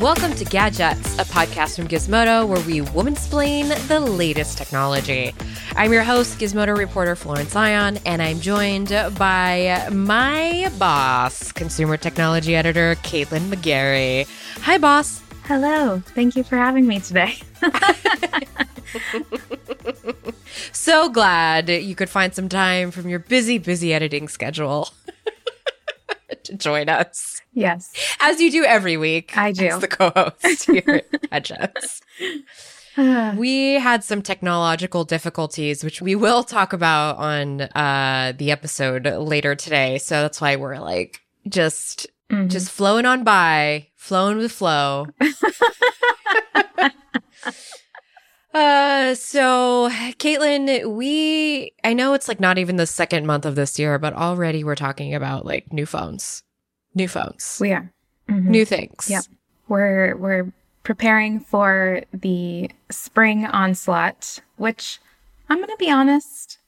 Welcome to Gadgets, a podcast from Gizmodo where we woman-splain the latest technology. I'm your host, Gizmodo reporter Florence Ion, and I'm joined by my boss, consumer technology editor Caitlin McGarry. Hi, boss. Hello. Thank you for having me today. so glad you could find some time from your busy, busy editing schedule to join us. Yes. As you do every week. I do. As the co-host here at Gadgets. we had some technological difficulties, which we will talk about on uh, the episode later today. So that's why we're like just mm-hmm. just flowing on by, flowing with flow. Uh, so Caitlin, we, I know it's like not even the second month of this year, but already we're talking about like new phones new phones. We are. Mm-hmm. New things. Yep. We're we're preparing for the spring onslaught, which I'm going to be honest,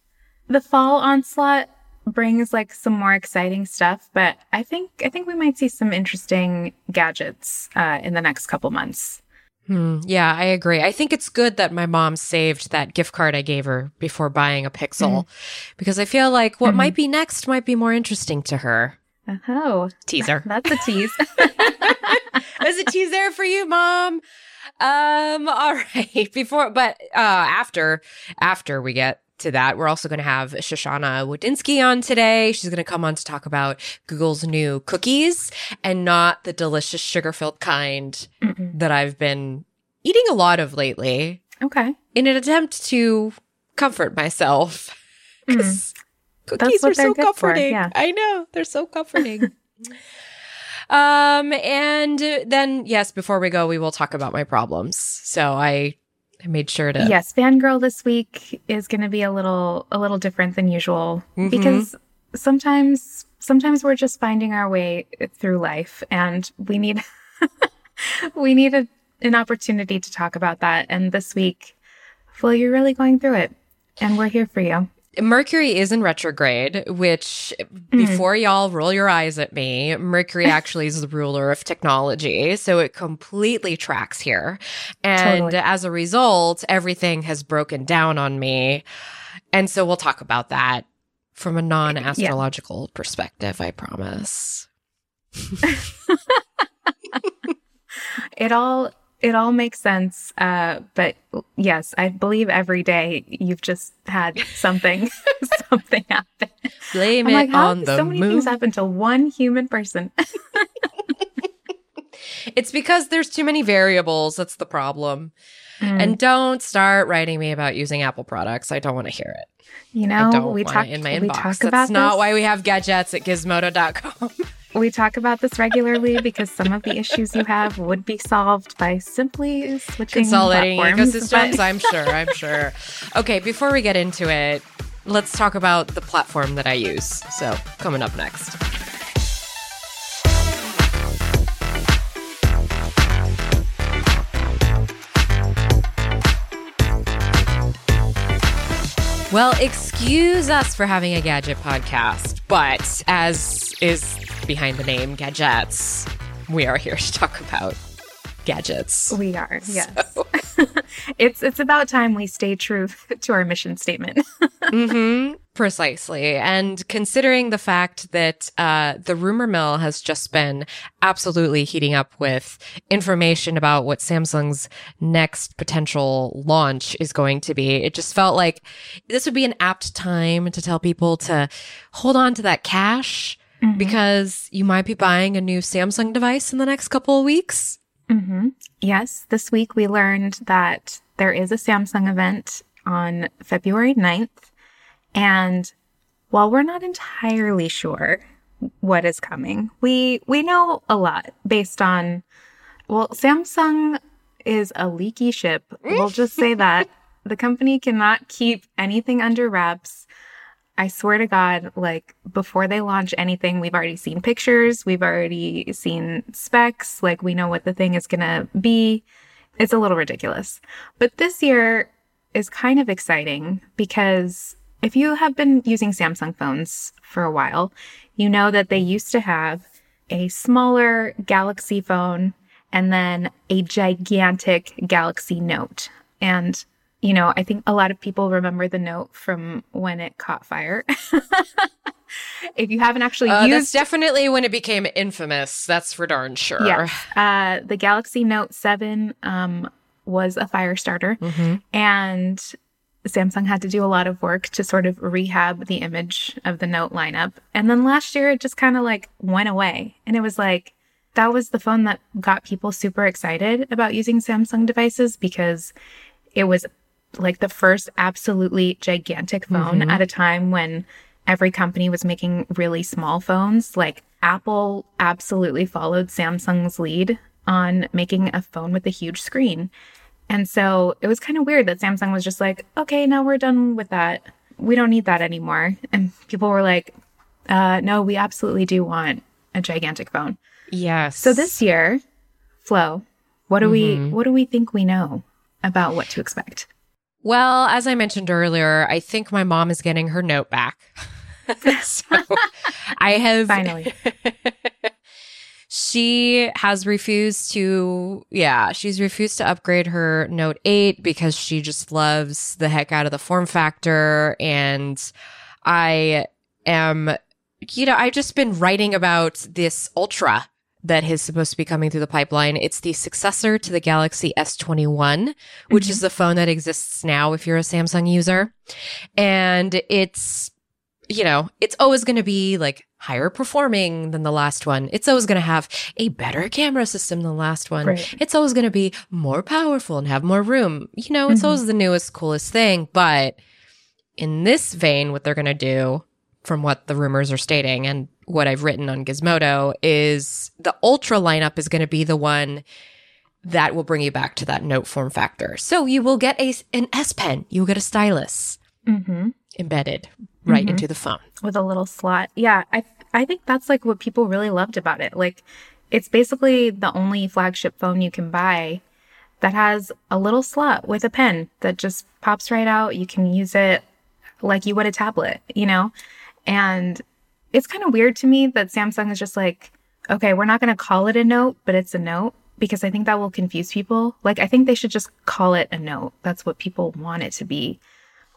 the fall onslaught brings like some more exciting stuff, but I think I think we might see some interesting gadgets uh, in the next couple months. Hmm, yeah, I agree. I think it's good that my mom saved that gift card I gave her before buying a Pixel mm-hmm. because I feel like what mm-hmm. might be next might be more interesting to her. Oh, teaser. That's a tease. There's a teaser for you, mom. Um, all right. Before, but uh, after after we get to that, we're also going to have Shoshana Wodinsky on today. She's going to come on to talk about Google's new cookies and not the delicious sugar filled kind Mm-mm. that I've been eating a lot of lately. Okay. In an attempt to comfort myself. Because mm. Cookies are so comforting. For, yeah. I know. They're so comforting. um and then yes, before we go, we will talk about my problems. So I I made sure to Yes, fangirl this week is going to be a little a little different than usual mm-hmm. because sometimes sometimes we're just finding our way through life and we need we need a, an opportunity to talk about that and this week Flo, you're really going through it and we're here for you. Mercury is in retrograde, which mm. before y'all roll your eyes at me, Mercury actually is the ruler of technology. So it completely tracks here. And totally. as a result, everything has broken down on me. And so we'll talk about that from a non astrological yeah. perspective, I promise. it all it all makes sense. Uh, but yes, I believe every day you've just had something, something happen. Blame I'm it like, on the so many moon? things happen to one human person. it's because there's too many variables. That's the problem. Mm. And don't start writing me about using Apple products. I don't want to hear it. You know, we talk in my inbox. That's not why we have gadgets at gizmodo.com. We talk about this regularly because some of the issues you have would be solved by simply switching consolidating ecosystems. But... I'm sure. I'm sure. Okay, before we get into it, let's talk about the platform that I use. So, coming up next. Well, excuse us for having a gadget podcast, but as is behind the name Gadgets, we are here to talk about gadgets. We are, yes. So. it's it's about time we stay true to our mission statement. mm-hmm, precisely. And considering the fact that uh, the rumor mill has just been absolutely heating up with information about what Samsung's next potential launch is going to be, it just felt like this would be an apt time to tell people to hold on to that cash mm-hmm. because you might be buying a new Samsung device in the next couple of weeks. Mm-hmm. Yes, this week we learned that there is a Samsung event on February 9th. And while we're not entirely sure what is coming, we, we know a lot based on, well, Samsung is a leaky ship. We'll just say that the company cannot keep anything under wraps. I swear to God, like before they launch anything, we've already seen pictures, we've already seen specs, like we know what the thing is going to be. It's a little ridiculous. But this year is kind of exciting because if you have been using Samsung phones for a while, you know that they used to have a smaller Galaxy phone and then a gigantic Galaxy Note. And, you know, I think a lot of people remember the Note from when it caught fire. if you haven't actually Uh, used definitely when it became infamous. That's for darn sure. Yeah. Uh, the Galaxy Note 7 um, was a fire starter, Mhm. and Samsung had to do a lot of work to sort of rehab the image of the Note lineup. And then last year, it just kind of like went away. And it was like, that was the phone that got people super excited about using Samsung devices because it was like the first absolutely gigantic phone Mhm. at a time when every company was making really small phones. Like Apple absolutely followed Samsung's lead on making a phone with a huge screen. And so it was kind of weird that Samsung was just like, okay, now we're done with that. We don't need that anymore. And people were like, uh, no, we absolutely do want a gigantic phone. Yes. So this year, Flo, what do Mhm. we what do we think we know about what to expect? Well, as I mentioned earlier, I think my mom is getting her note back. so I have Finally. she has refused to yeah, she's refused to upgrade her Note 8 because she just loves the heck out of the form factor and I am you know, I've just been writing about this Ultra that is supposed to be coming through the pipeline. It's the successor to the Galaxy S21, which Mhm. is the phone that exists now if you're a Samsung user. And it's, you know, it's always going to be like higher performing than the last one. It's always going to have a better camera system than the last one. Right. It's always going to be more powerful and have more room. You know, it's Mhm. always the newest, coolest thing. But in this vein, what they're going to do, from what the rumors are stating and what I've written on Gizmodo, is the Ultra lineup is going to be the one that will bring you back to that note form factor. So you will get a an S Pen, you will get a stylus hmm embedded right Mhm. into the phone. With a little slot. Yeah, I I think that's like what people really loved about it. Like it's basically the only flagship phone you can buy that has a little slot with a pen that just pops right out. You can use it like you would a tablet, you know? And it's kind of weird to me that Samsung is just like, okay, we're not going to call it a note, but it's a note because I think that will confuse people. Like, I think they should just call it a note. That's what people want it to be.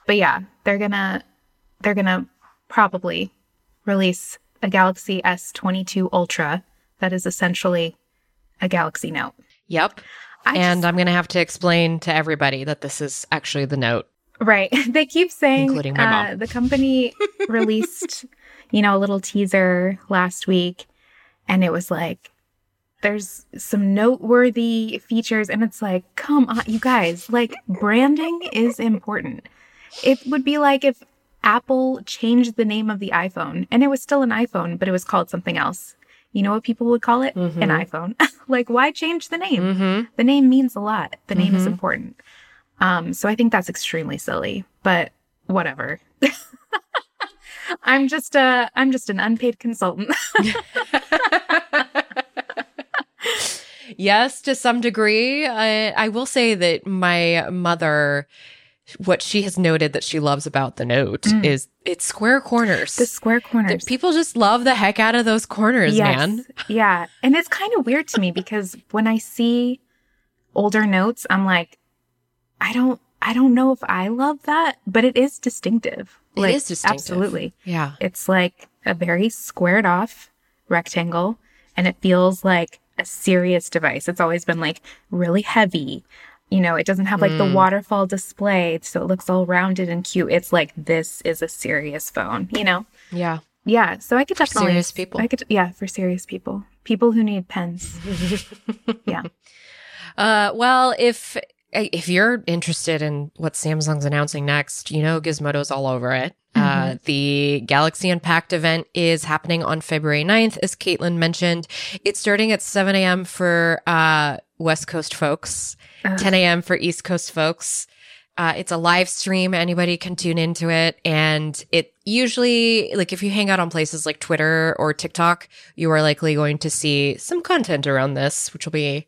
But yeah, they're gonna, they're gonna probably release a Galaxy S22 Ultra that is essentially a Galaxy Note. Yep. I and just- I'm going to have to explain to everybody that this is actually the note. Right. They keep saying Including my mom. uh, the company released, you know, a little teaser last week, and it was like, there's some noteworthy features, and it's like, come on, you guys, like, branding is important. It would be like if Apple changed the name of the iPhone, and it was still an iPhone, but it was called something else. You know what people would call it? An Mhm. iPhone. like, why change the name? Mm-hmm. The name means a lot. The name is Mhm. important. Um, so I think that's extremely silly, but whatever. I'm just a I'm just an unpaid consultant. yes, to some degree. I, I will say that my mother, what she has noted that she loves about the note Mm. is its square corners. the square corners. People just love the heck out of those corners, man. Yeah. And it's kind of weird to me because when I see older notes, I'm like, I don't I don't know if I love that, but it is distinctive. It Like, is distinctive. Absolutely. Yeah. It's like a very squared off rectangle and it feels like a serious device. It's always been like really heavy. You know, it doesn't have like the Mm. waterfall display, so it looks all rounded and cute. It's like this is a serious phone, you know? Yeah. Yeah, so I could definitely serious people. I could yeah, for serious people. People who need pens. yeah. Uh, well, if if you're interested in what Samsung's announcing next, you know Gizmodo's all over it. Uh, the Galaxy Unpacked event is happening on February 9th, as Caitlin mentioned. It's starting at 7 a.m. for uh, West Coast folks, Ugh. 10 a.m. for East Coast folks. Uh, it's a live stream. Anybody can tune into it. And it usually, like if you hang out on places like Twitter or TikTok, you are likely going to see some content around this, which will be,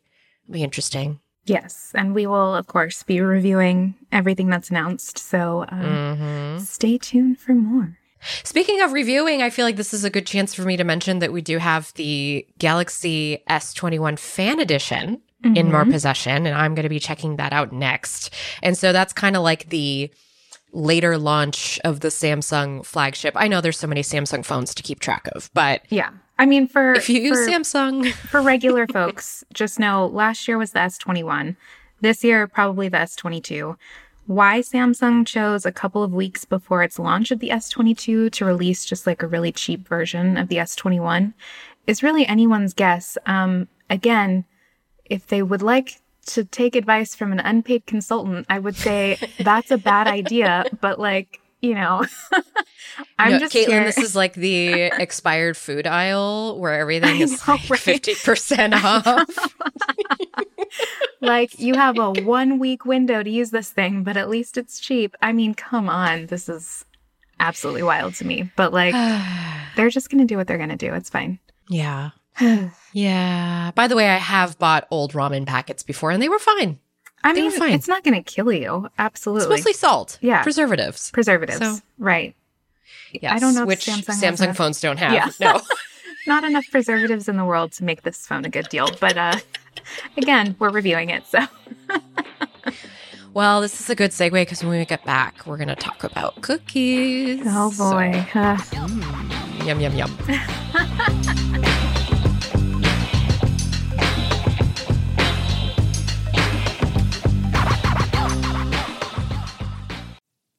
be interesting. Yes, and we will of course be reviewing everything that's announced. So um, hmm stay tuned for more. Speaking of reviewing, I feel like this is a good chance for me to mention that we do have the Galaxy S21 Fan Edition mm-hmm. in more possession, and I'm going to be checking that out next. And so that's kind of like the later launch of the Samsung flagship. I know there's so many Samsung phones to keep track of, but yeah. I mean, for if you use for, Samsung, for regular folks, just know last year was the S21. This year, probably the S22. Why Samsung chose a couple of weeks before its launch of the S22 to release just like a really cheap version of the S21 is really anyone's guess. Um, again, if they would like to take advice from an unpaid consultant, I would say that's a bad idea. But like, you know, I'm no, just Caitlin. Here. This is like the expired food aisle where everything is fifty percent off. like you have a one week window to use this thing, but at least it's cheap. I mean, come on, this is absolutely wild to me. But like, they're just gonna do what they're gonna do. It's fine. Yeah. yeah. By the way, I have bought old ramen packets before and they were fine. I mean, it's not going to kill you. Absolutely. It's mostly salt. Yeah. Preservatives. Preservatives. So, right. Yes, I don't know which Samsung, Samsung phones don't have. Yeah. No. not enough preservatives in the world to make this phone a good deal. But uh, again, we're reviewing it. So. well, this is a good segue because when we get back, we're going to talk about cookies. Oh, boy. So, mm, yum, yum, yum.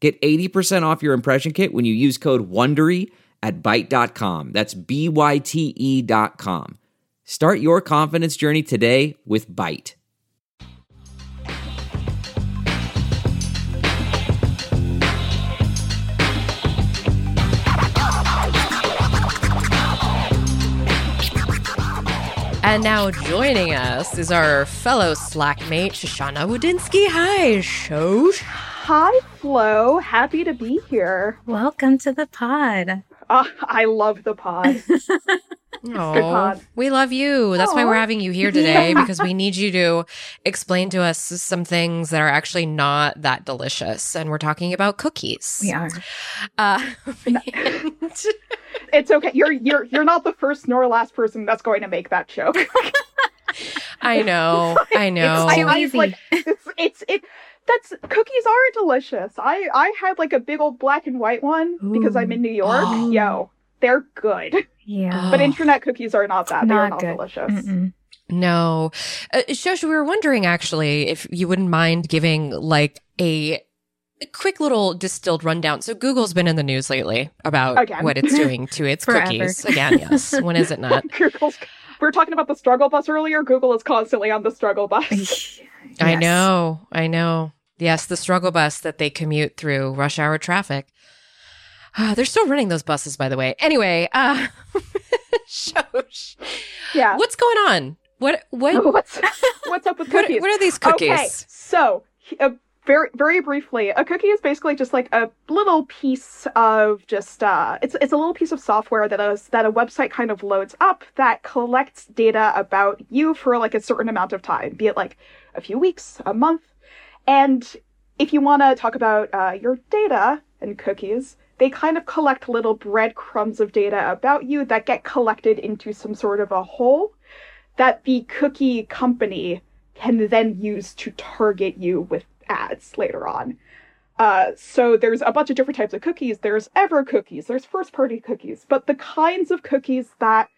Get 80% off your impression kit when you use code WONDERY at Byte.com. That's B-Y-T-E dot com. Start your confidence journey today with Byte. And now joining us is our fellow slackmate, Shoshana Wodinsky. Hi, Shosh. Hi, Flo. Happy to be here. Welcome to the pod. Uh, I love the pod. Oh, we love you. That's Aww. why we're having you here today yeah. because we need you to explain to us some things that are actually not that delicious. And we're talking about cookies. We are. Uh, it's okay. You're you're you're not the first nor last person that's going to make that joke. I know. I know. It's too easy. Like, it's it's it that's cookies are delicious. I I had like a big old black and white one Ooh. because I'm in New York. Oh. Yo, they're good. Yeah. But internet cookies are not that. Not they are not good. delicious. Mm-mm. No. Uh, Shosh, we were wondering actually if you wouldn't mind giving like a a quick little distilled rundown. So Google's been in the news lately about Again. what it's doing to its cookies. Again, yes. When is it not? Google's we were talking about the struggle bus earlier. Google is constantly on the struggle bus. yes. I know. I know. Yes, the struggle bus that they commute through rush hour traffic. Uh, they're still running those buses, by the way. Anyway, uh, Shosh. Yeah. What's going on? What what what's what's up with cookies? What, what are these cookies? Okay, so uh, very very briefly, a cookie is basically just like a little piece of just uh, it's it's a little piece of software that a that a website kind of loads up that collects data about you for like a certain amount of time, be it like a few weeks, a month, and if you want to talk about uh, your data and cookies, they kind of collect little breadcrumbs of data about you that get collected into some sort of a whole that the cookie company can then use to target you with ads later on. Uh, so there's a bunch of different types of cookies. There's ever cookies, there's first party cookies, but the kinds of cookies that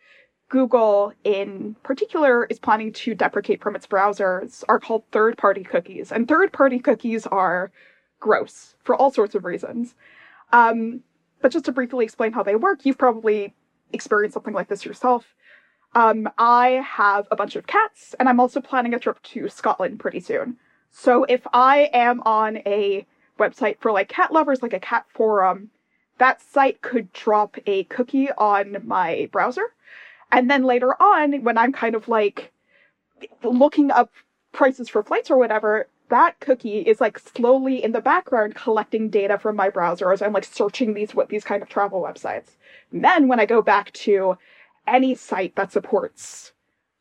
Google, in particular, is planning to deprecate from its browsers are called third party cookies. And third party cookies are gross for all sorts of reasons. Um, but just to briefly explain how they work, you've probably experienced something like this yourself. Um, I have a bunch of cats, and I'm also planning a trip to Scotland pretty soon. So if I am on a website for like cat lovers, like a cat forum, that site could drop a cookie on my browser. And then later on, when I'm kind of like looking up prices for flights or whatever, that cookie is like slowly in the background collecting data from my browser as I'm like searching these what these kind of travel websites. And then when I go back to any site that supports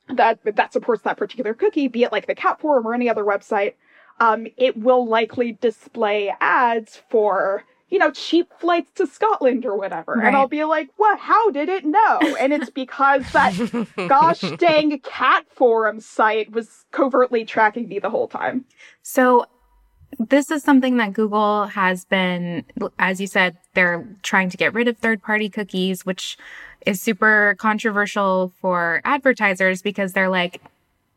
that that supports that particular cookie, be it like the cat forum or any other website, um, it will likely display ads for you know, cheap flights to Scotland or whatever. Right. And I'll be like, what? How did it know? And it's because that gosh dang cat forum site was covertly tracking me the whole time. So this is something that Google has been, as you said, they're trying to get rid of third party cookies, which is super controversial for advertisers because they're like,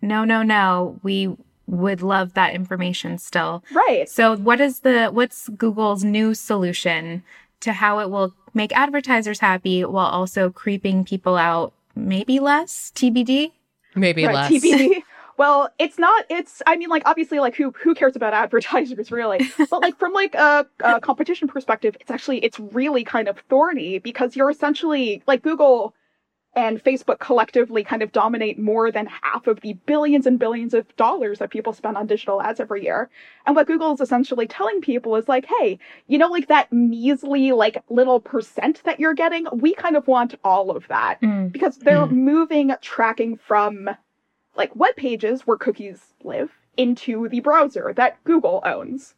no, no, no, we would love that information still. Right. So what is the what's Google's new solution to how it will make advertisers happy while also creeping people out maybe less TBD? Maybe right, less. TBD. Well, it's not. It's. I mean, like obviously, like who who cares about advertisers really? but like from like a, a competition perspective, it's actually it's really kind of thorny because you're essentially like Google and Facebook collectively kind of dominate more than half of the billions and billions of dollars that people spend on digital ads every year. And what Google is essentially telling people is like, hey, you know, like that measly, like little percent that you're getting, we kind of want all of that mm. because they're mm. moving tracking from like web pages where cookies live into the browser that Google owns.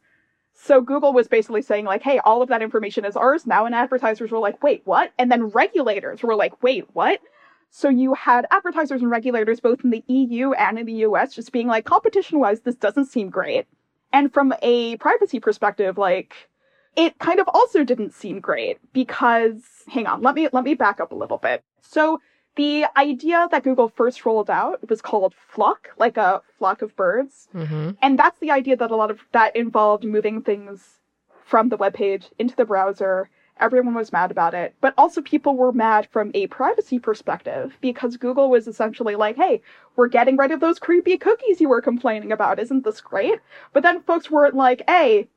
So Google was basically saying like, hey, all of that information is ours now. And advertisers were like, wait, what? And then regulators were like, wait, what? So you had advertisers and regulators both in the EU and in the US just being like, competition wise, this doesn't seem great. And from a privacy perspective, like, it kind of also didn't seem great because, hang on, let me, let me back up a little bit. So the idea that Google first rolled out was called flock, like a flock of birds. Mm-hmm. And that's the idea that a lot of that involved moving things from the web page into the browser. Everyone was mad about it. But also people were mad from a privacy perspective because Google was essentially like, hey, we're getting rid of those creepy cookies you were complaining about. Isn't this great? But then folks weren't like, hey,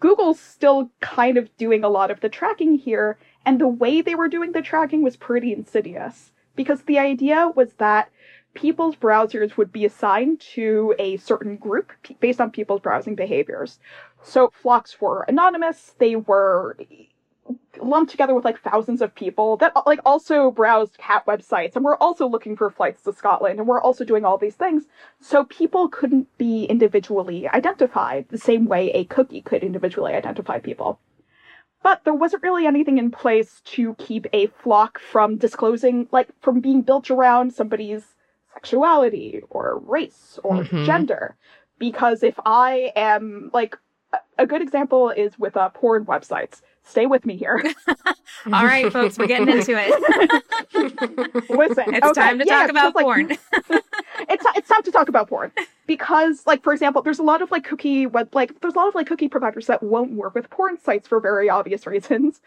Google's still kind of doing a lot of the tracking here. And the way they were doing the tracking was pretty insidious because the idea was that people's browsers would be assigned to a certain group based on people's browsing behaviors. So flocks were anonymous, they were lumped together with like thousands of people that uh, like also browsed cat websites and were also looking for flights to Scotland and we're also doing all these things. So people couldn't be individually identified the same way a cookie could individually identify people. But there wasn't really anything in place to keep a flock from disclosing, like, from being built around somebody's sexuality or race or mm-hmm. gender. Because if I am, like, a good example is with uh, porn websites. Stay with me here. All right, folks, we're getting into it. Listen, it's okay, time to yeah, talk about like, porn. it's it's time to talk about porn because, like, for example, there's a lot of like cookie web, like there's a lot of like cookie providers that won't work with porn sites for very obvious reasons.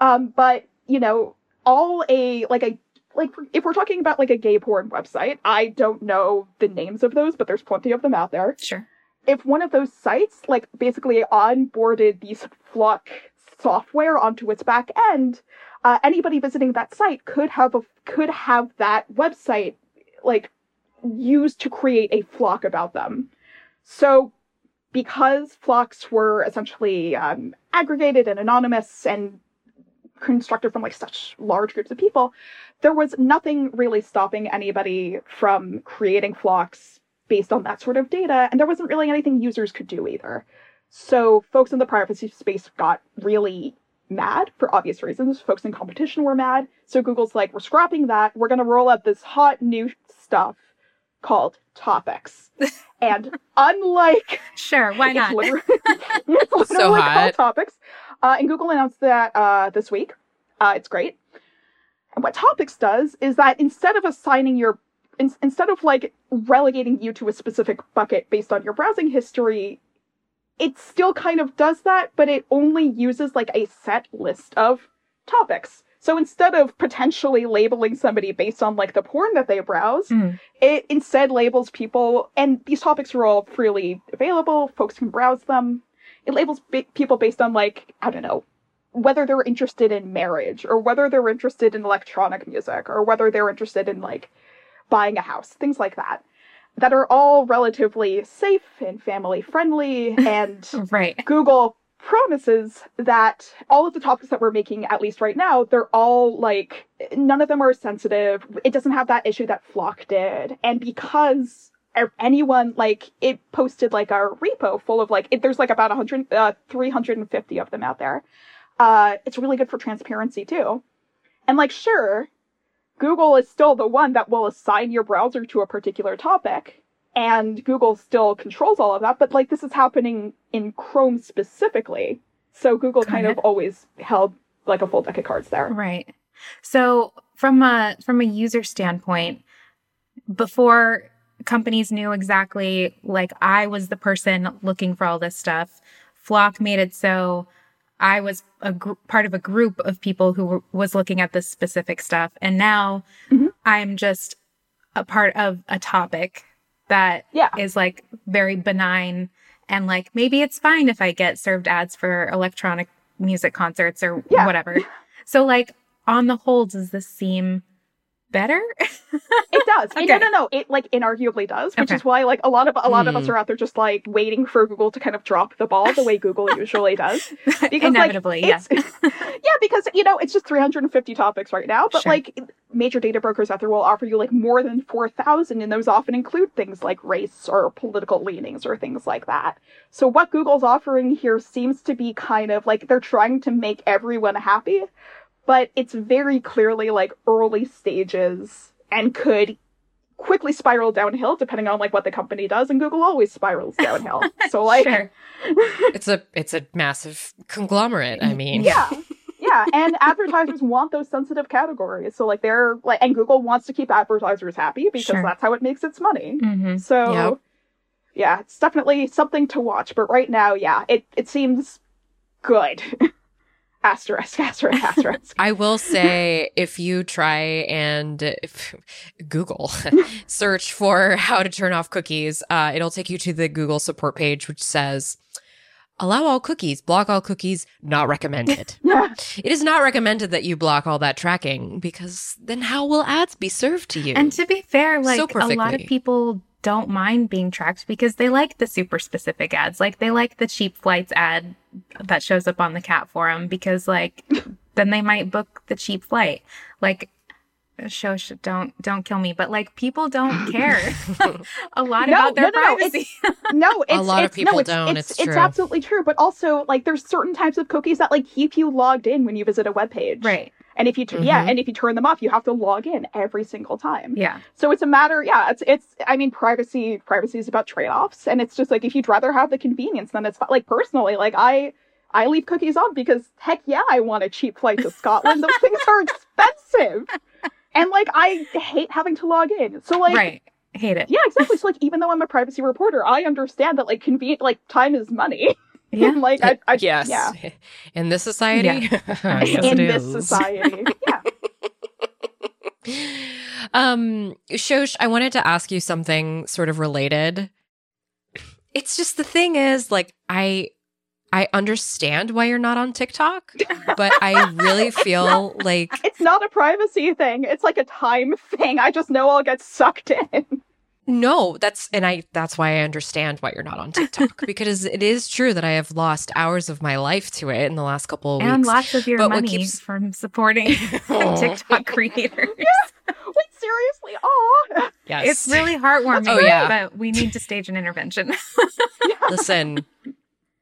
Um, but you know, all a like a like if we're talking about like a gay porn website, I don't know the names of those, but there's plenty of them out there. Sure. If one of those sites like basically onboarded these flock software onto its back end, uh, anybody visiting that site could have a, could have that website like used to create a flock about them. So because flocks were essentially um, aggregated and anonymous and constructed from like such large groups of people, there was nothing really stopping anybody from creating flocks based on that sort of data, and there wasn't really anything users could do either. So folks in the privacy space got really mad for obvious reasons. Folks in competition were mad. So Google's like, we're scrapping that. We're going to roll out this hot new stuff called Topics. and unlike sure, why not? It's literally, it's literally so called Topics. Uh, and Google announced that uh, this week. Uh, it's great. And what Topics does is that instead of assigning your in, instead of like relegating you to a specific bucket based on your browsing history, it still kind of does that, but it only uses like a set list of topics. So instead of potentially labeling somebody based on like the porn that they browse, mm. it instead labels people, and these topics are all freely available. Folks can browse them. It labels b- people based on like, I don't know, whether they're interested in marriage or whether they're interested in electronic music or whether they're interested in like buying a house, things like that, that are all relatively safe and family friendly. And Right. Google promises that all of the topics that we're making, at least right now, they're all like, none of them are sensitive. It doesn't have that issue that Flock did. And because anyone, like, it posted like a repo full of like, it, there's like about 100, uh, 350 of them out there. Uh, it's really good for transparency too. And like, sure, Google is still the one that will assign your browser to a particular topic, and Google still controls all of that, but like this is happening in Chrome specifically. So Google kind of always held like a full deck of cards there. Right. So from a from a user standpoint, before companies knew exactly like I was the person looking for all this stuff, Flock made it so I was a gr- part of a group of people who were, was looking at this specific stuff, and now Mhm. I'm just a part of a topic that Yeah. is like very benign and like maybe it's fine if I get served ads for electronic music concerts or Yeah. whatever. So like on the whole, does this seem better? It does. Okay. No, no, no. It like inarguably does, which Okay. is why like a lot of a lot of us Hmm. are out there just like waiting for Google to kind of drop the ball the way Google usually does. Because, Inevitably, like, yeah. yeah, because you know it's just 350 topics right now, but Sure. like major data brokers out there will offer you like more than 4,000, and those often include things like race or political leanings or things like that. So what Google's offering here seems to be kind of like they're trying to make everyone happy, but it's very clearly like early stages and could quickly spiral downhill depending on like what the company does and google always spirals downhill so like sure. It's a it's a massive conglomerate. I mean, yeah yeah and advertisers want those sensitive categories so like they're like and google wants to keep advertisers happy because Sure. that's how it makes its money hmm so Yep. yeah it's definitely something to watch but right now yeah it it seems good asterisk asterisk asterisk I will say if you try and if, Google search for how to turn off cookies, uh, it'll take you to the Google support page, which says, allow all cookies, block all cookies, not recommended. yeah it is not recommended that you block all that tracking because then how will ads be served to you? And to be fair, like So a lot of people don't mind being tracked because they like the super specific ads. Like they like the cheap flights ad that shows up on the cat forum because like then they might book the cheap flight. Like show sh- don't don't kill me, but like people don't care a lot No, about their no, no, no, privacy. no, it's, lot of it's, people no, it's, don't, It's, it's it's absolutely true. But also, like, there's certain types of cookies that like keep you logged in when you visit a web page, right. And if you, t- yeah, mm-hmm. and if you turn them off, you have to log in every single time. Yeah. So it's a matter, yeah. It's, it's. I mean, privacy, privacy is about trade offs, and it's just like if you'd rather have the convenience, then it's like personally, like I, I leave cookies on because heck yeah, I want a cheap flight to Scotland. Those things are expensive, and like I hate having to log in. So like, right. Hate it. yeah, exactly. So like, even though I'm a privacy reporter, I understand that like convenient, like time is money. Yeah. And, like I, I yes. yeah, In this society? yes, in this is. society, yeah. Um, Shosh, I wanted to ask you something sort of related. It's just the thing is, like, I I understand why you're not on TikTok, but I really feel like It's not a privacy thing. It's like a time thing. I just know I'll get sucked in. No, that's and I that's why I understand why you're not on TikTok because it is true that I have lost hours of my life to it in the last couple of And weeks. And lots of your But money keeps- from supporting. TikTok creators. Wait, seriously? Oh, yes, It's really heartwarming. Oh, yeah. But we need to stage an intervention. listen.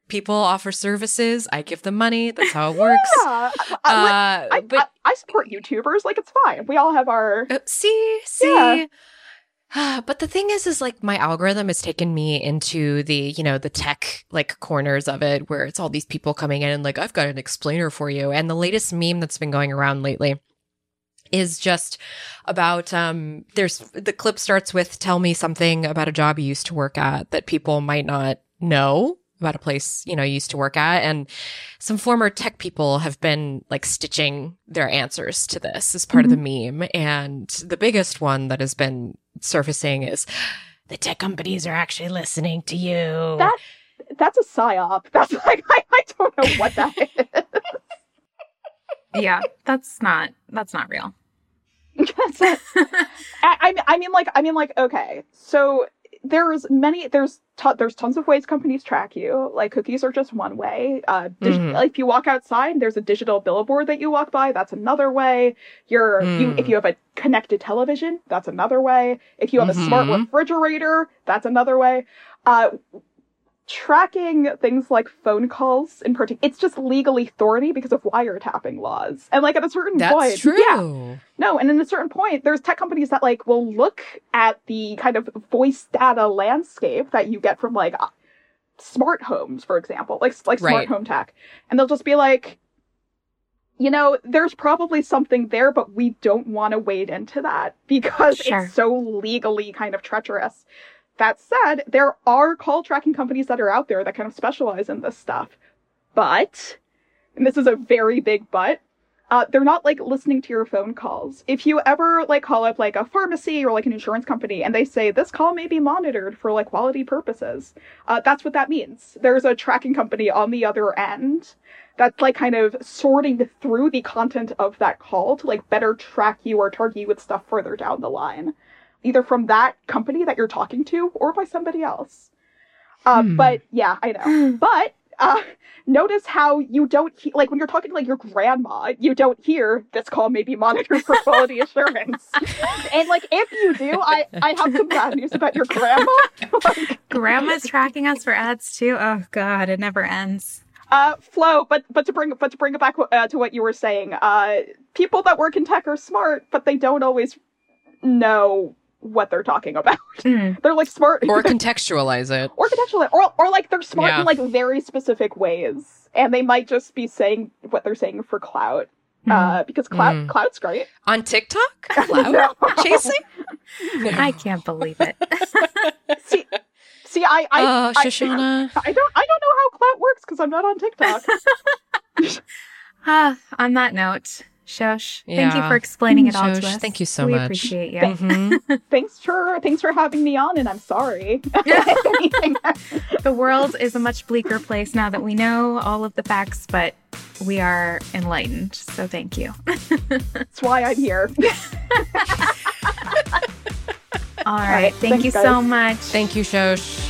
People offer services. I give them money. That's how it works. yeah. I, Uh, I, but I, I support YouTubers. Like it's fine. We all have our. Uh, see, see. but the thing is, is like my algorithm has taken me into the, you know, the tech like corners of it where it's all these people coming in and like, I've got an explainer for you. And the latest meme that's been going around lately is just about um there's the clip starts with tell me something about a job you used to work at that people might not know about a place you know you used to work at and some former tech people have been like stitching their answers to this as part of the mm-hmm. meme and the biggest one that has been surfacing is the tech companies are actually listening to you That- That's a psyop. That's like I, I don't know what that is. yeah, that's not that's not real. That's it. I, I mean- I mean, like, I mean, like, okay. So there's many, there's to, there's tons of ways companies track you. Like cookies are just one way. Uh, dig- Mhm. like, if you walk outside, there's a digital billboard that you walk by. That's another way. You're you Mm. if you have a connected television, that's another way. If you have a smart Mhm. refrigerator, that's another way. Uh, tracking things like phone calls in particular, it's just legally thorny because of wiretapping laws. And like at a certain That's point, true. yeah, no, and in a certain point, there's tech companies that like will look at the kind of voice data landscape that you get from like smart homes, for example, like like smart Right. home tech, and they'll just be like, you know, there's probably something there, but we don't want to wade into that because Sure. it's so legally kind of treacherous. That said, there are call tracking companies that are out there that kind of specialize in this stuff, but, and this is a very big but, uh, they're not like listening to your phone calls. If you ever like call up like a pharmacy or like an insurance company and they say this call may be monitored for like quality purposes, uh, that's what that means. There's a tracking company on the other end that's like kind of sorting through the content of that call to like better track you or target you with stuff further down the line, either from that company that you're talking to or by somebody else. Uh, Hmm. But yeah, I know. but uh, notice how you don't he- like when you're talking to like your grandma, you don't hear this call may be monitored for quality assurance. and like if you do, I I have some bad news about your grandma. like, Grandma's tracking us for ads too. Oh God, it never ends. uh, Flo, but but to bring but to bring it back uh, to what you were saying, uh, people that work in tech are smart, but they don't always know what they're talking about. Mm. They're like smart Or contextualize it. or potentially or or like they're smart Yeah. in like very specific ways and they might just be saying what they're saying for clout uh because clout Mm. clout's great On TikTok? Cloud No. chasing? No. I can't believe it. see see i i Oh, I, Shoshana. I don't i don't know how clout works because i'm not on tiktok Ah, on that note, Shosh, thank you for explaining it all to us. thank you so we much. We appreciate you. Mhm. thanks for thanks for having me on and i'm sorry The world is a much bleaker place now that we know all of the facts, but we are enlightened. So thank you. that's why i'm here All right. right, Thank thanks, you guys. so much. Thank you, Shosh.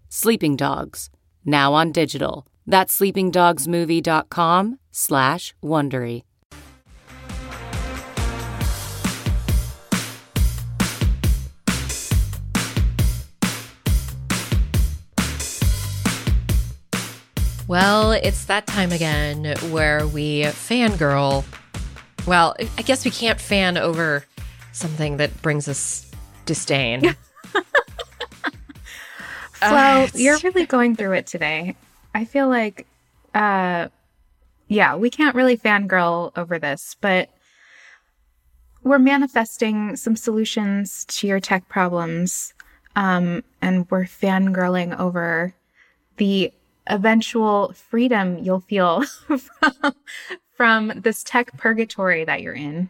Sleeping Dogs, now on digital. That's sleepingdogsmovie.com slash Wondery. Well, it's that time again where we fangirl. Well, I guess we can't fan over something that brings us disdain. Uh, you're really going through it today. I feel like, uh, yeah, we can't really fangirl over this, but we're manifesting some solutions to your tech problems, um, and we're fangirling over the eventual freedom you'll feel from, from this tech purgatory that you're in.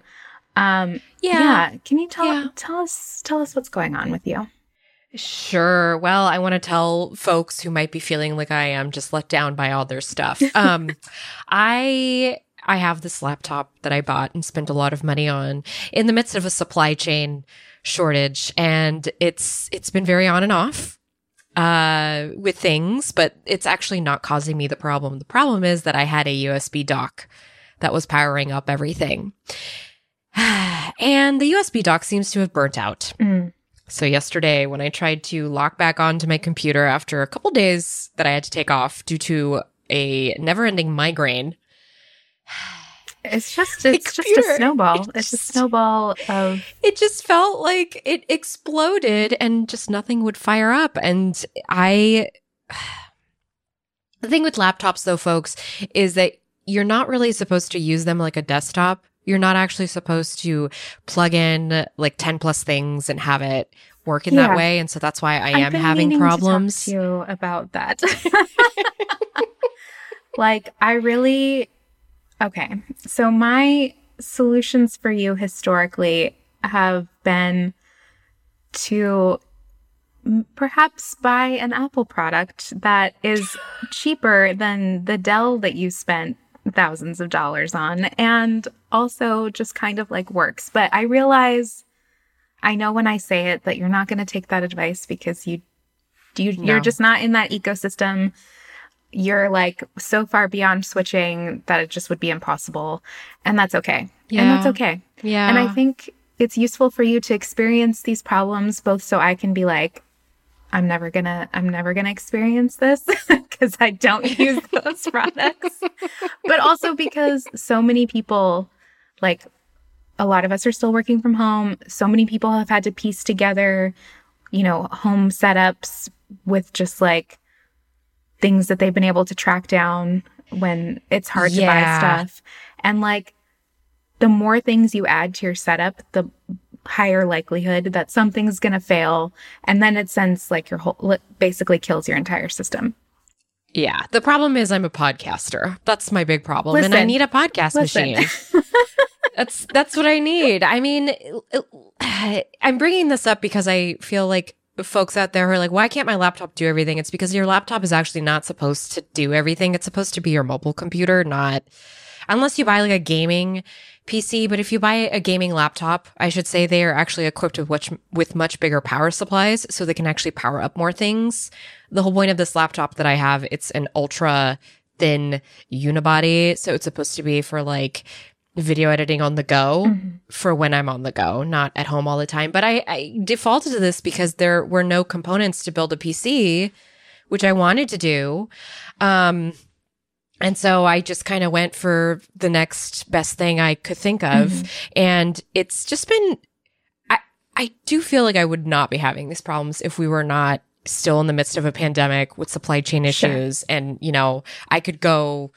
Um, yeah. Can you tell Yeah. tell us tell us what's going on with you? Sure. Well, I want to tell folks who might be feeling like I am just let down by all their stuff. Um, I I have this laptop that I bought and spent a lot of money on in the midst of a supply chain shortage, and it's it's been very on and off uh with things but it's actually not causing me the problem the problem is that i had a usb dock that was powering up everything and the usb dock seems to have burnt out Mm. So yesterday, when I tried to lock back onto my computer after a couple days that I had to take off due to a never-ending migraine, It's just it's just a snowball. It's, it's a snowball of It just felt like it exploded and just nothing would fire up and I The thing with laptops though folks is that you're not really supposed to use them like a desktop. You're not actually supposed to plug in like 10 plus things and have it work in Yeah. that way and so that's why I am having meaning to talk problems. to you about that. like I really okay. So my solutions for you historically have been to perhaps buy an Apple product that is cheaper than the Dell that you spent thousands of dollars on and also just kind of like works. But I realize I know when I say it that you're not going to take that advice because you you No. you're just not in that ecosystem. You're like so far beyond switching that it just would be impossible. And that's okay. Yeah. And that's okay. Yeah. And I think it's useful for you to experience these problems both so I can be like, I'm never gonna, I'm never gonna experience this because I don't use those products. but also because so many people, like a lot of us are still working from home. So many people have had to piece together, you know, home setups with just like things that they've been able to track down when it's hard to buy stuff. And like the more things you add to your setup, the higher likelihood that something's going to fail. And then it sends like your whole, basically kills your entire system. Yeah. The problem is I'm a podcaster. That's my big problem. and I need a podcast Listen. machine. that's that's what I need. I mean, I'm bringing this up because I feel like folks out there who are like, why can't my laptop do everything? It's because your laptop is actually not supposed to do everything. It's supposed to be your mobile computer, not unless you buy like a gaming PC. But if you buy a gaming laptop, I should say they are actually equipped with much with much bigger power supplies, so they can actually power up more things. The whole point of this laptop that I have, it's an ultra thin unibody, so it's supposed to be for like video editing on the go for when I'm on the go, not at home all the time. But I, I defaulted to this because there were no components to build a PC, which I wanted to do. Um, and so I just kind of went for the next best thing I could think of. Mm-hmm. And it's just been, I, I do feel like I would not be having these problems if we were not still in the midst of a pandemic with supply chain Sure. issues. And, you know, I could go,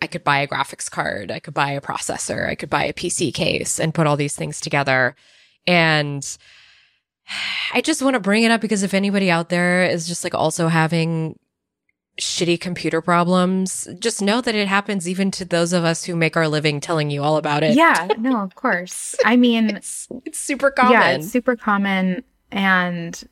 I could buy a graphics card, I could buy a processor, I could buy a PC case and put all these things together. And I just want to bring it up because if anybody out there is just like also having shitty computer problems, just know that it happens even to those of us who make our living telling you all about it. Yeah, no, of course. I mean, It's, it's super common. yeah, it's super common. And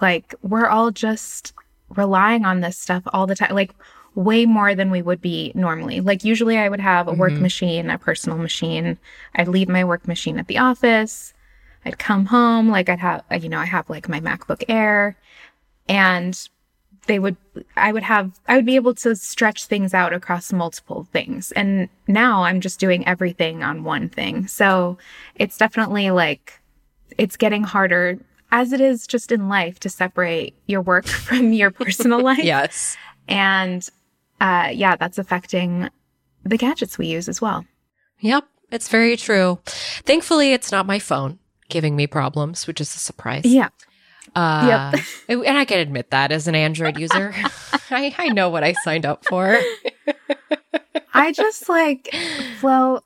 like, we're all just relying on this stuff all the time. Like, way more than we would be normally. Like, usually I would have a work Mhm. machine, a personal machine. I'd leave my work machine at the office. I'd come home. Like, I'd have, you know, I have like my MacBook Air and they would, I would have, I would be able to stretch things out across multiple things. And now I'm just doing everything on one thing. So it's definitely like, it's getting harder as it is just in life to separate your work from your personal life. yes. And uh, yeah, that's affecting the gadgets we use as well. Yep. It's very true. Thankfully, it's not my phone giving me problems, which is a surprise. Yeah. Uh, And I can admit that as an Android user. I, I know what I signed up for. I just like, well,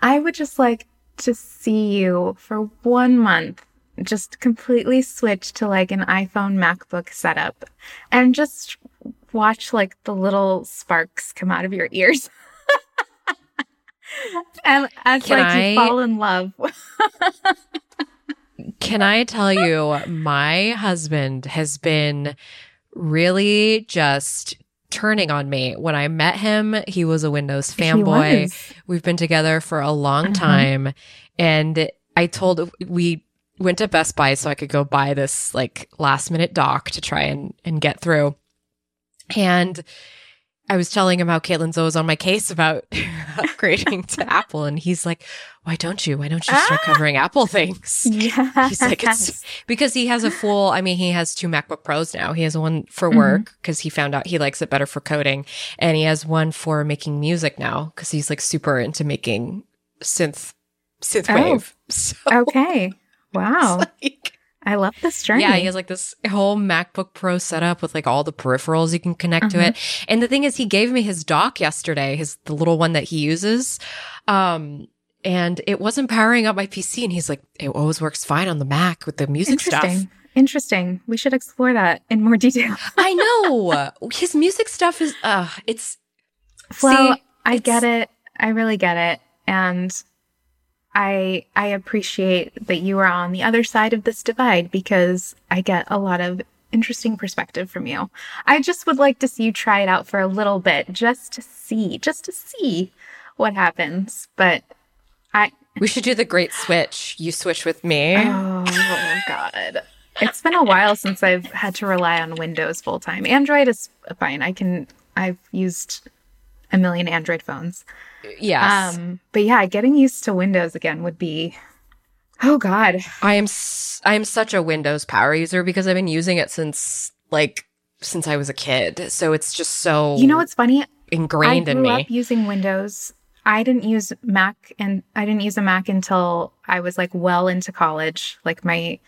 I would just like to see you for one month just completely switch to like an iPhone MacBook setup and just watch like the little sparks come out of your ears. and as Can like I- you fall in love. Can I tell you, my husband has been really just turning on me. When I met him, he was a Windows fanboy. We've been together for a long Mhm. time. And I told, we went to Best Buy so I could go buy this like last minute dock to try and, and get through. And I was telling him how Caitlin was on my case about upgrading to Apple, and he's like, "Why don't you? Why don't you start Ah. covering Apple things?" Yeah. He's like, "It's because he has a full. I mean, he has two MacBook Pros now. He has one for Mhm. work because he found out he likes it better for coding, and he has one for making music now because he's like super into making synth synth Oh. So, okay. Wow. like, I love this journey. yeah, he has like this whole MacBook Pro setup with like all the peripherals you can connect to Uh-huh. it. And the thing is, he gave me his dock yesterday, his the little one that he uses. Um, and it wasn't powering up my PC. And he's like, it always works fine on the Mac with the music stuff. Interesting. Interesting. We should explore that in more detail. I know his music stuff is, uh, it's Flo, See, I it's- get it. I really get it. And I I appreciate that you are on the other side of this divide because I get a lot of interesting perspective from you. I just would like to see you try it out for a little bit just to see, just to see what happens. But I we should do the great switch. You switch with me. Oh my god. It's been a while since I've had to rely on Windows full time. Android is fine. I can I've used a million Android phones. Yes. Um, but yeah, getting used to Windows again would be oh god. I am s- I am such a Windows power user because I've been using it since like since I was a kid. So it's just so You know what's funny? ingrained I in grew me. up using Windows. I didn't use Mac and I didn't use a Mac until I was like well into college. Like my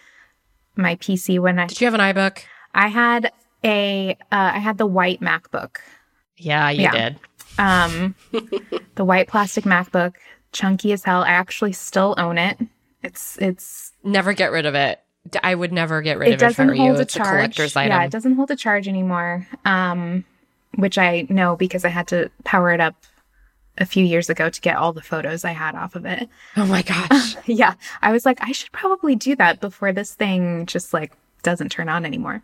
my PC when I Did you have an iBook? I had a uh, I had the white MacBook. Yeah, you Yeah. did. Um, the white plastic MacBook, chunky as hell. I actually still own it. It's it's Never get rid of it. I would never get rid it of it doesn't were you. hold a It's a charge. collector's Yeah, it doesn't hold a charge anymore. Um, which I know because I had to power it up a few years ago to get all the photos I had off of it. oh my gosh. yeah, I was like, I should probably do that before this thing just like doesn't turn on anymore.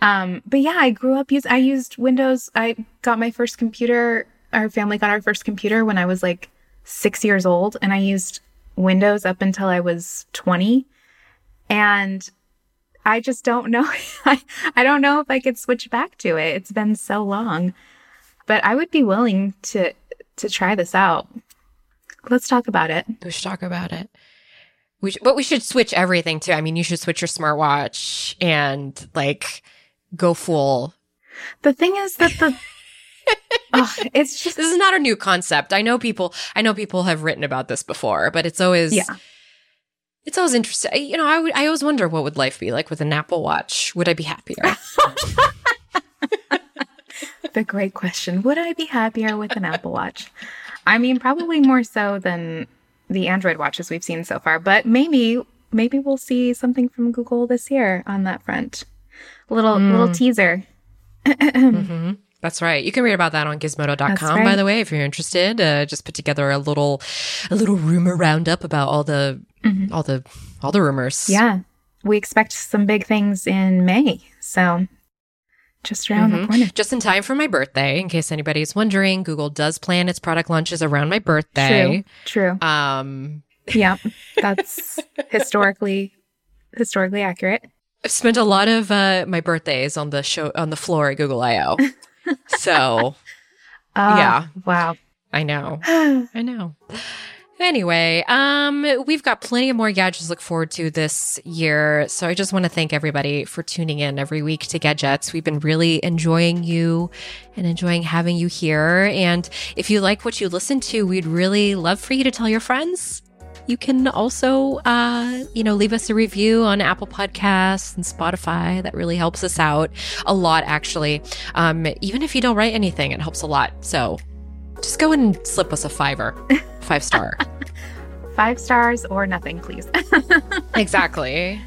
Um, but yeah, I grew up use I used Windows. I got my first computer. Our family got our first computer when I was like six years old, and I used Windows up until I was twenty. And I just don't know. I, I don't know if I could switch back to it. It's been so long. But I would be willing to to try this out. Let's talk about it. we should talk about it. We sh- but we should switch everything too. I mean, you should switch your smartwatch and like go full. The thing is that the Ugh, it's just This is not a new concept. I know people. I know people have written about this before, but it's always yeah. It's always interesting. You know, I would. I always wonder what would life be like with an Apple Watch. Would I be happier? The great question. Would I be happier with an Apple Watch? I mean, probably more so than the Android watches we've seen so far, but maybe maybe we'll see something from Google this year on that front. Little little teaser. hmm That's right. You can read about that on Gizmodo.com. That's By the way, if you're interested, uh, just put together a little, a little rumor roundup about all the, all the, all the rumors. Yeah. We expect some big things in May. So just around the Mhm. corner. Just in time for my birthday, in case anybody's wondering. Google does plan its product launches around my birthday. True. True. Um, yeah. That's historically historically accurate. I've spent a lot of uh, my birthdays on the show on the floor at Google I/O. so Ah, Yeah. Wow. I know. I know. Anyway, um, we've got plenty of more gadgets to look forward to this year. So I just want to thank everybody for tuning in every week to Gadgets. We've been really enjoying you and enjoying having you here. And if you like what you listen to, we'd really love for you to tell your friends. You can also, uh, you know, leave us a review on Apple Podcasts and Spotify. That really helps us out a lot, actually. Um, even if you don't write anything, it helps a lot. So just go and slip us a fiver, five star. Five stars or nothing, please. exactly.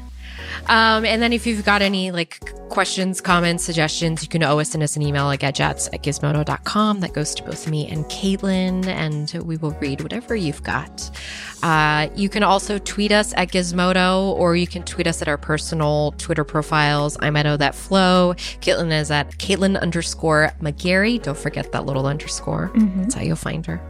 Um, and then if you've got any like questions, comments, suggestions, you can always send us an email at gadgets at gizmodo.com. That goes to both me and Caitlin, and we will read whatever you've got. Uh, you can also tweet us at Gizmodo, or you can tweet us at our personal Twitter profiles. I'm at Oh That Flo. Caitlin is at Caitlin underscore McGarry. Don't forget that little underscore. Mhm. That's how you'll find her.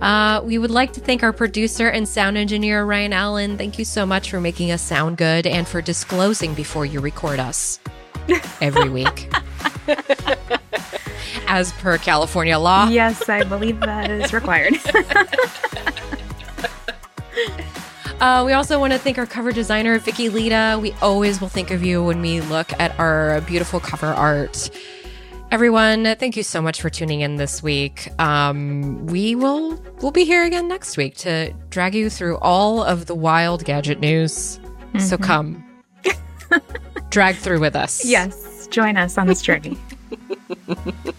Uh, we would like to thank our producer and sound engineer, Ryan Allen. Thank you so much for making us sound good and for disclosing before you record us every week. as per California law. Yes, I believe that is required. Uh, we also want to thank our cover designer, Vicky Leta. We always will think of you when we look at our beautiful cover art. Everyone, thank you so much for tuning in this week. Um, we will we'll be here again next week to drag you through all of the wild gadget news. So come, drag through with us. yes, join us on this journey.